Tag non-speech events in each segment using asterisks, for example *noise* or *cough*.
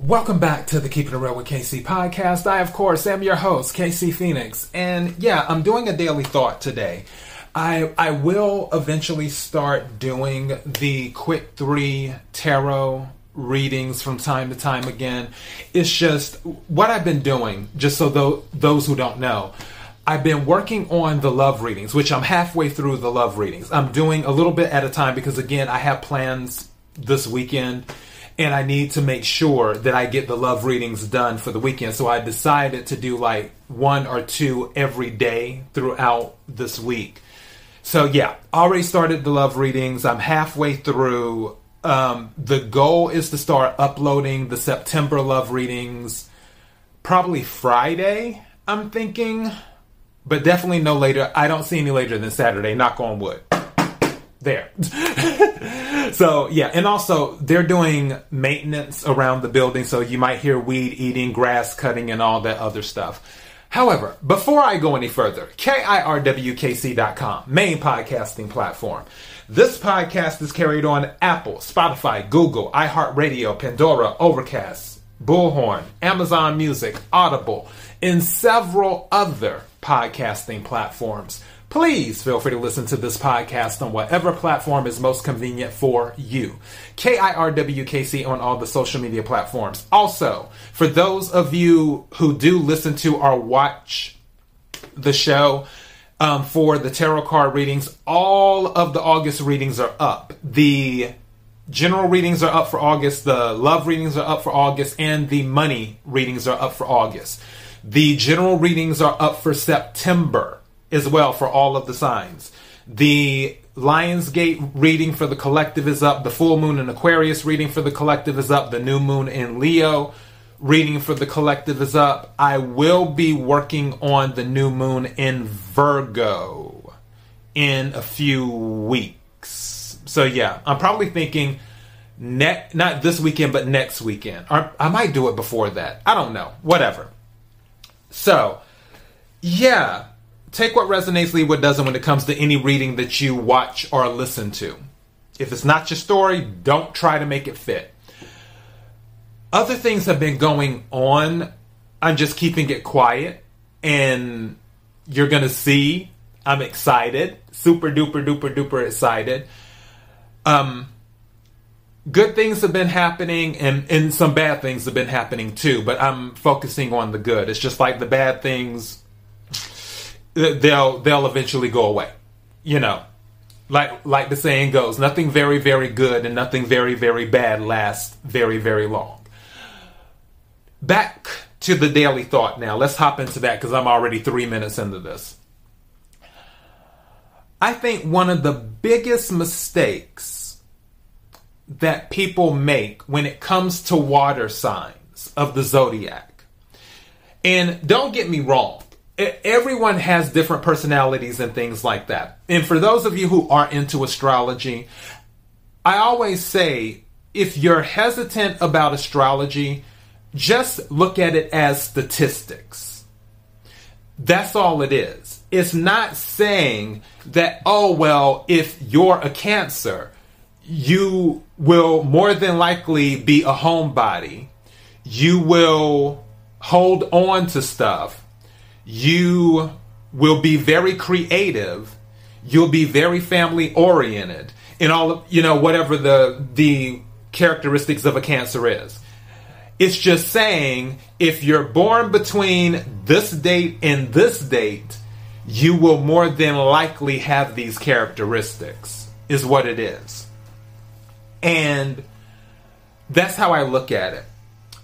Welcome back to the Keeping It Real with KC podcast. I, of course, am your host, KC Phoenix. And yeah, I'm doing a daily thought today. I, I will eventually start doing the quick three tarot readings from time to time again. It's just what I've been doing, just so th- those who don't know. I've been working on the love readings, which I'm halfway through the love readings. I'm doing a little bit at a time because, again, I have plans this weekend and I need to make sure that I get the love readings done for the weekend. So I decided to do like one or two every day throughout this week. So yeah, already started the love readings. I'm halfway through. Um, the goal is to start uploading the September love readings probably Friday, I'm thinking, but definitely no later. I don't see any later than Saturday, knock on wood. There. *laughs* so yeah, and also they're doing maintenance around the building, so you might hear weed eating, grass cutting, and all that other stuff. However, before I go any further, KIRWKC.com, main podcasting platform. This podcast is carried on Apple, Spotify, Google, iHeartRadio, Pandora, Overcast, Bullhorn, Amazon Music, Audible, and several other podcasting platforms. Please feel free to listen to this podcast on whatever platform is most convenient for you. KIRWKC on all the social media platforms. Also, for those of you who do listen to or watch the show, um, for the tarot card readings, all of the August readings are up. The general readings are up for August, the love readings are up for August, and the money readings are up for August. The general readings are up for September as well for all of the signs. The Lionsgate reading for the collective is up. The full moon in Aquarius reading for the collective is up. The new moon in Leo reading for the collective is up. I will be working on the new moon in Virgo in a few weeks. So yeah, I'm probably thinking ne- not this weekend but next weekend. Or I might do it before that. I don't know. Whatever. So, yeah, take what resonates, leave what doesn't when it comes to any reading that you watch or listen to. If it's not your story, don't try to make it fit. Other things have been going on. I'm just keeping it quiet, and you're gonna see. I'm excited, super duper duper duper excited. Um, good things have been happening, and and some bad things have been happening too. But I'm focusing on the good. It's just like the bad things they'll they'll eventually go away. You know, like like the saying goes, nothing very very good and nothing very very bad lasts very very long. Back to the daily thought now. Let's hop into that because I'm already three minutes into this. I think one of the biggest mistakes that people make when it comes to water signs of the zodiac, and don't get me wrong, everyone has different personalities and things like that. And for those of you who are into astrology, I always say if you're hesitant about astrology, just look at it as statistics. That's all it is. It's not saying that, oh, well, if you're a Cancer, you will more than likely be a homebody. You will hold on to stuff you will be very creative. You'll be very family oriented in all of you know whatever the the characteristics of a cancer is. It's just saying if you're born between this date and this date you will more than likely have these characteristics is what it is. And that's how i look at it.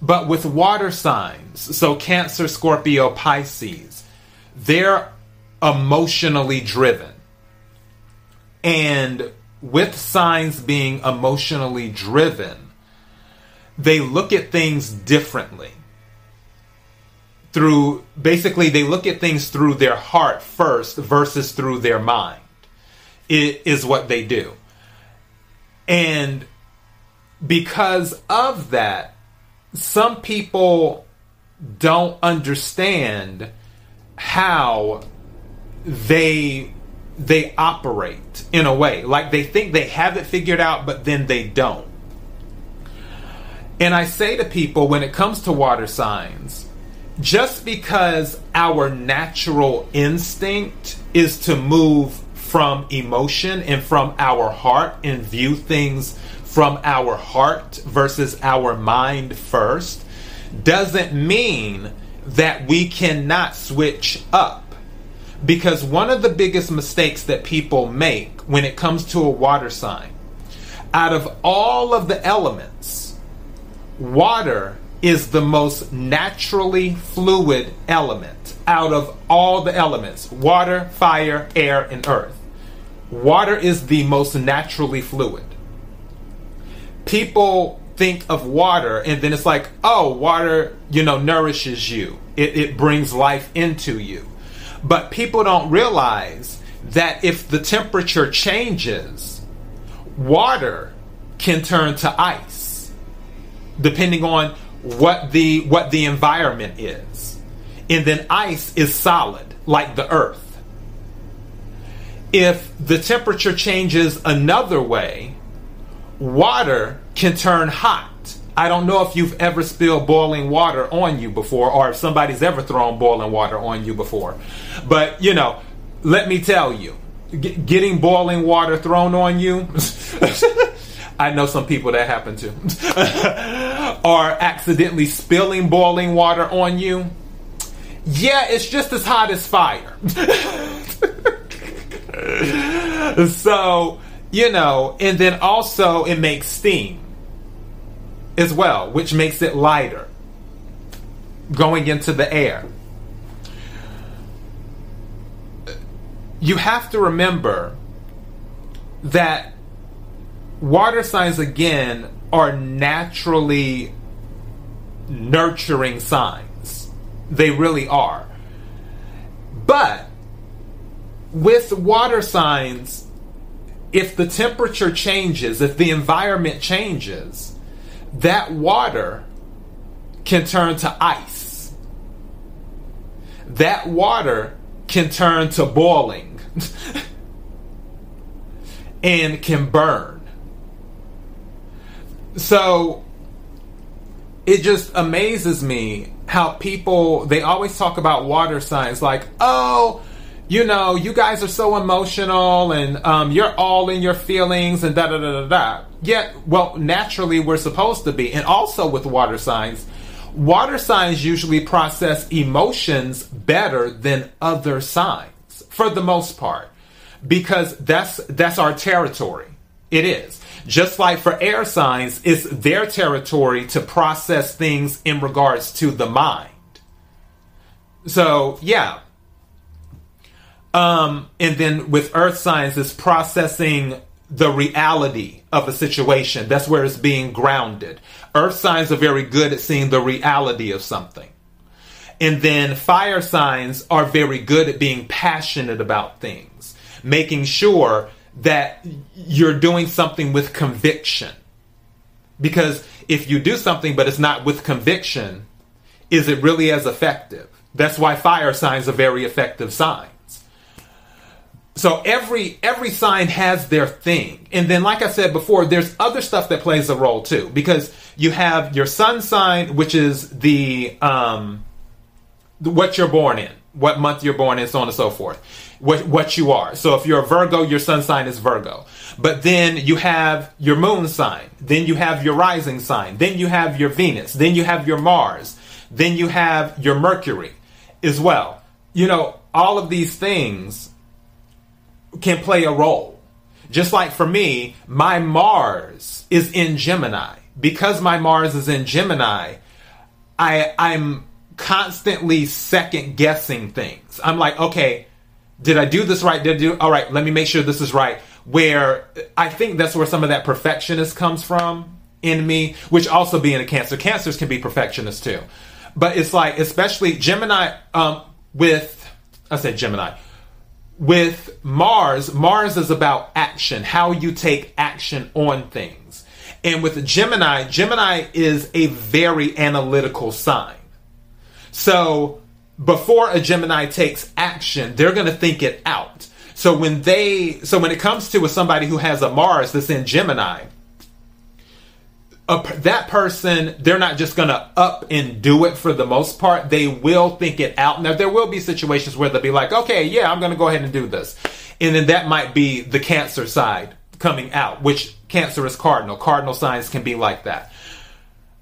But with water signs so cancer scorpio pisces they're emotionally driven. And with signs being emotionally driven, they look at things differently. Through basically, they look at things through their heart first versus through their mind, it is what they do. And because of that, some people don't understand how they they operate in a way. Like they think they have it figured out but then they don't. And I say to people when it comes to water signs, just because our natural instinct is to move from emotion and from our heart and view things from our heart versus our mind first doesn't mean that we cannot switch up. Because one of the biggest mistakes that people make when it comes to a water sign, out of all of the elements, water is the most naturally fluid element out of all the elements water, fire, air, and earth. Water is the most naturally fluid. People think of water and then it's like, oh, water, you know, nourishes you, it, it brings life into you. But people don't realize that if the temperature changes, water can turn to ice depending on what the what the environment is. And then ice is solid like the earth. If the temperature changes another way, water can turn hot. I don't know if you've ever spilled boiling water on you before or if somebody's ever thrown boiling water on you before. But, you know, let me tell you, g- getting boiling water thrown on you *laughs* I know some people that happen to. *laughs* or accidentally spilling boiling water on you. Yeah, it's just as hot as fire. *laughs* so, you know, and then also it makes steam as well, which makes it lighter going into the air. You have to remember that water signs again are naturally nurturing signs. They really are. But with water signs, if the temperature changes, if the environment changes, that water can turn to ice. That water can turn to boiling *laughs* and can burn. So it just amazes me how people they always talk about water signs like, oh, you know, you guys are so emotional and um, you're all in your feelings and da da da da da. Yet, well, naturally we're supposed to be. And also with water signs, water signs usually process emotions better than other signs for the most part because that's that's our territory. It is. Just like for air signs, it's their territory to process things in regards to the mind. So, yeah. Um, and then with earth signs, it's processing the reality of a situation. That's where it's being grounded. Earth signs are very good at seeing the reality of something. And then fire signs are very good at being passionate about things, making sure that you're doing something with conviction. Because if you do something but it's not with conviction, is it really as effective? That's why fire signs are very effective signs. So every every sign has their thing. And then like I said before, there's other stuff that plays a role too because you have your sun sign which is the um what you're born in, what month you're born in, so on and so forth what, what you are. So if you're a Virgo, your sun sign is Virgo. But then you have your moon sign. Then you have your rising sign. Then you have your Venus. Then you have your Mars. Then you have your Mercury as well. You know, all of these things can play a role. Just like for me, my Mars is in Gemini. Because my Mars is in Gemini, I I'm constantly second guessing things. I'm like, okay, did I do this right? Did I do all right? Let me make sure this is right. Where I think that's where some of that perfectionist comes from in me, which also being a cancer. Cancers can be perfectionists too. But it's like, especially Gemini, um, with, I said Gemini, with Mars, Mars is about action, how you take action on things. And with Gemini, Gemini is a very analytical sign. So before a Gemini takes action, they're going to think it out. So when they, so when it comes to somebody who has a Mars that's in Gemini, a, that person, they're not just going to up and do it for the most part. They will think it out. Now, there will be situations where they'll be like, okay, yeah, I'm going to go ahead and do this. And then that might be the cancer side coming out, which cancer is cardinal. Cardinal signs can be like that.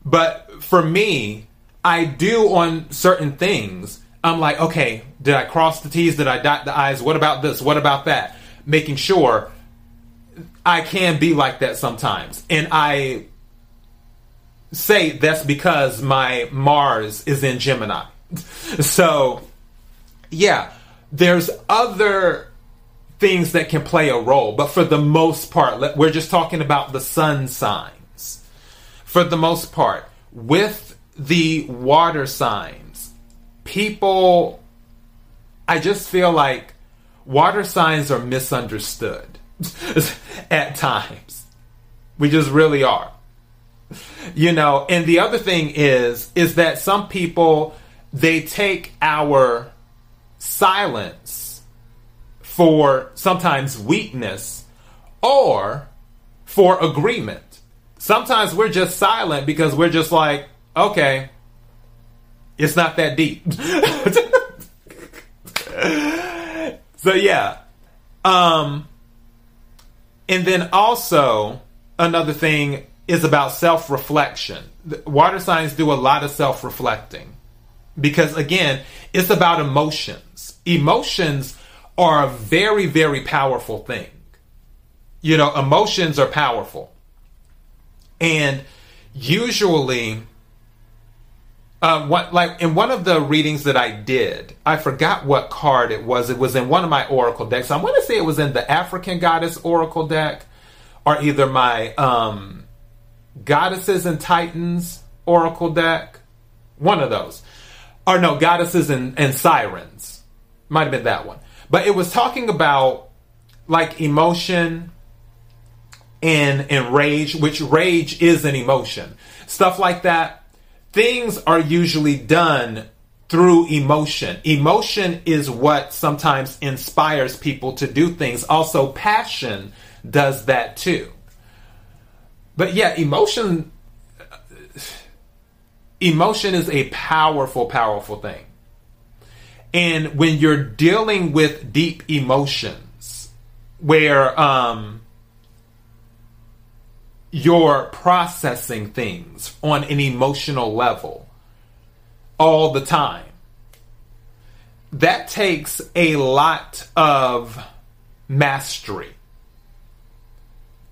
But for me, I do on certain things. I'm like, okay, did I cross the T's? Did I dot the I's? What about this? What about that? Making sure I can be like that sometimes. And I say that's because my Mars is in Gemini. so, yeah, there's other things that can play a role, but for the most part, we're just talking about the sun signs. For the most part, with the water signs, people, I just feel like water signs are misunderstood *laughs* at times. We just really are you know and the other thing is is that some people they take our silence for sometimes weakness or for agreement. Sometimes we're just silent because we're just like okay it's not that deep. *laughs* So yeah. Um and then also another thing is about self reflection. Water signs do a lot of self reflecting because, again, it's about emotions. Emotions are a very, very powerful thing. You know, emotions are powerful. And usually, uh, what like in one of the readings that I did, I forgot what card it was. It was in one of my oracle decks. I want to say it was in the African Goddess Oracle deck, or either my um, Goddesses and Titans Oracle deck. One of those. Or no, Goddesses and, and Sirens. Might have been that one. But it was talking about like emotion and, and rage, which rage is an emotion. Stuff like that. Things are usually done through emotion. Emotion is what sometimes inspires people to do things. Also, passion does that too. But yeah, emotion emotion is a powerful powerful thing. And when you're dealing with deep emotions where um you're processing things on an emotional level all the time. That takes a lot of mastery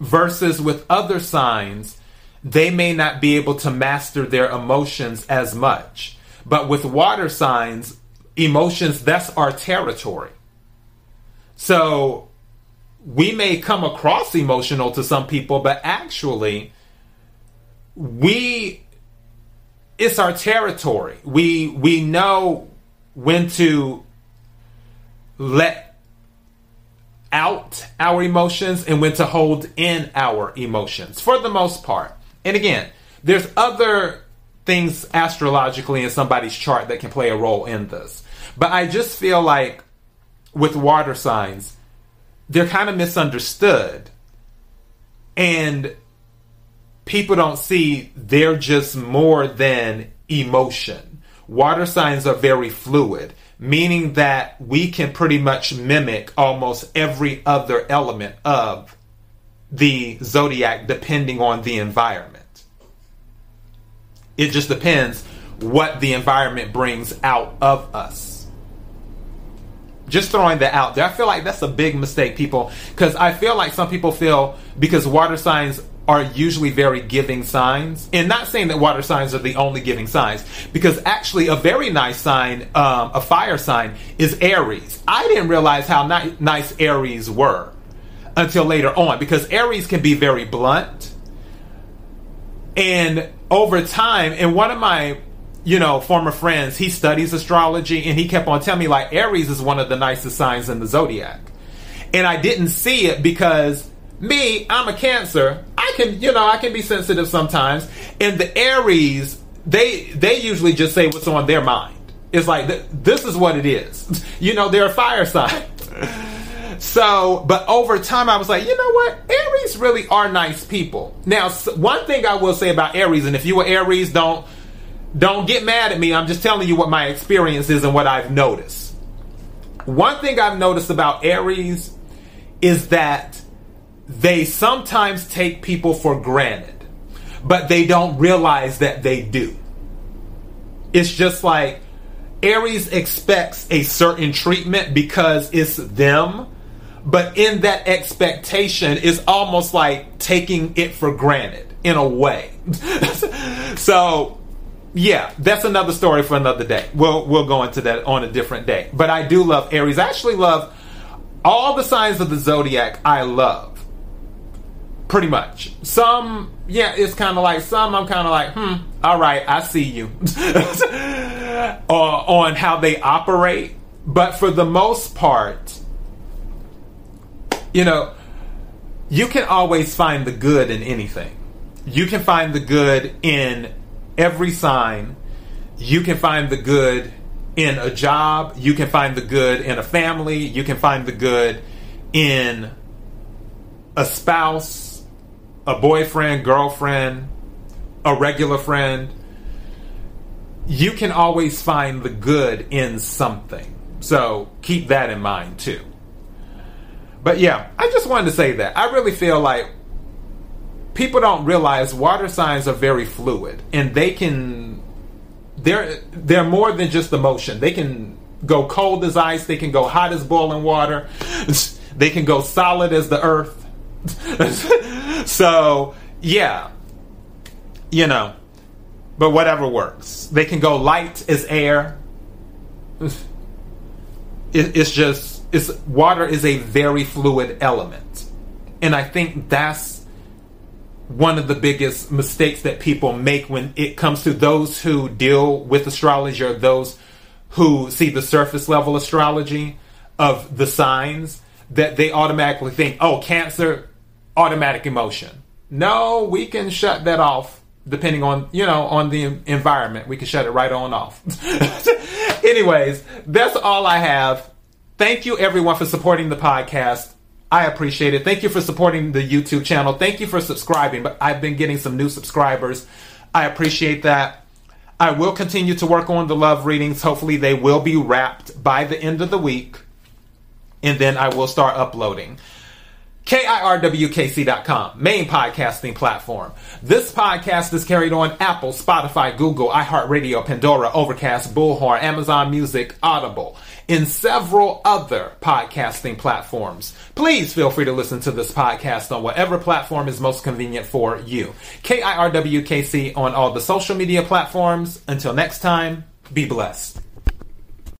versus with other signs, they may not be able to master their emotions as much. But with water signs, emotions, that's our territory. So we may come across emotional to some people, but actually, we it's our territory. We we know when to let out our emotions and when to hold in our emotions for the most part. And again, there's other things astrologically in somebody's chart that can play a role in this. But I just feel like with water signs, they're kind of misunderstood. And people don't see they're just more than emotion. Water signs are very fluid meaning that we can pretty much mimic almost every other element of the zodiac depending on the environment. It just depends what the environment brings out of us. Just throwing that out there. I feel like that's a big mistake, people, because I feel like some people feel because water signs are usually very giving signs. And not saying that water signs are the only giving signs, because actually a very nice sign, um, a fire sign, is Aries. I didn't realize how ni- nice Aries were until later on, because Aries can be very blunt. And over time, and one of my you know, former friends, he studies astrology and he kept on telling me like Aries is one of the nicest signs in the zodiac. And I didn't see it because me, I'm a Cancer. I can, you know, I can be sensitive sometimes. And the Aries, they they usually just say what's on their mind. It's like this is what it is. *laughs* You know, they're a fire sign. *laughs* so, but over time, I was like, you know what? Aries really are nice people. Now, one thing I will say about Aries, and if you were Aries, don't don't get mad at me. I'm just telling you what my experience is and what I've noticed. One thing I've noticed about Aries is that they sometimes take people for granted, but they don't realize that they do. It's just like Aries expects a certain treatment because it's them, but in that expectation it's almost like taking it for granted in a way. *laughs* so yeah, that's another story for another day. We'll we'll go into that on a different day. But I do love Aries. I actually love all the signs of the zodiac. I love pretty much. Some, yeah, it's kind of like some. I'm kind of like, hmm, all right, I see you. *laughs* uh, on how they operate, but for the most part, you know, you can always find the good in anything. You can find the good in every sign. You can find the good in a job. You can find the good in a family. You can find the good in a spouse, a boyfriend, girlfriend, a regular friend. You can always find the good in something. So keep that in mind too. But yeah, I just wanted to say that. I really feel like people don't realize water signs are very fluid and they can they're they're more than just emotion. They can go cold as ice, they can go hot as boiling water, *laughs* they can go solid as the earth. *laughs* so, yeah. You know, but whatever works. They can go light as air. It, it's just it's water is a very fluid element. And I think that's one of the biggest mistakes that people make when it comes to those who deal with astrology or those who see the surface level astrology of the signs that they automatically think, oh, Cancer, automatic emotion. No, we can shut that off depending on, you know, on the environment. We can shut it right on off. *laughs* Anyways, that's all I have. Thank you everyone for supporting the podcast. I appreciate it. Thank you for supporting the YouTube channel. Thank you for subscribing. But I've been getting some new subscribers. I appreciate that. I will continue to work on the love readings. Hopefully, they will be wrapped by the end of the week. And then I will start uploading. KIRWKC.com, main podcasting platform. This podcast is carried on Apple, Spotify, Google, iHeartRadio, Pandora, Overcast, Bullhorn, Amazon Music, Audible, in several other podcasting platforms. Please feel free to listen to this podcast on whatever platform is most convenient for you. KIRWKC on all the social media platforms. Until next time, be blessed.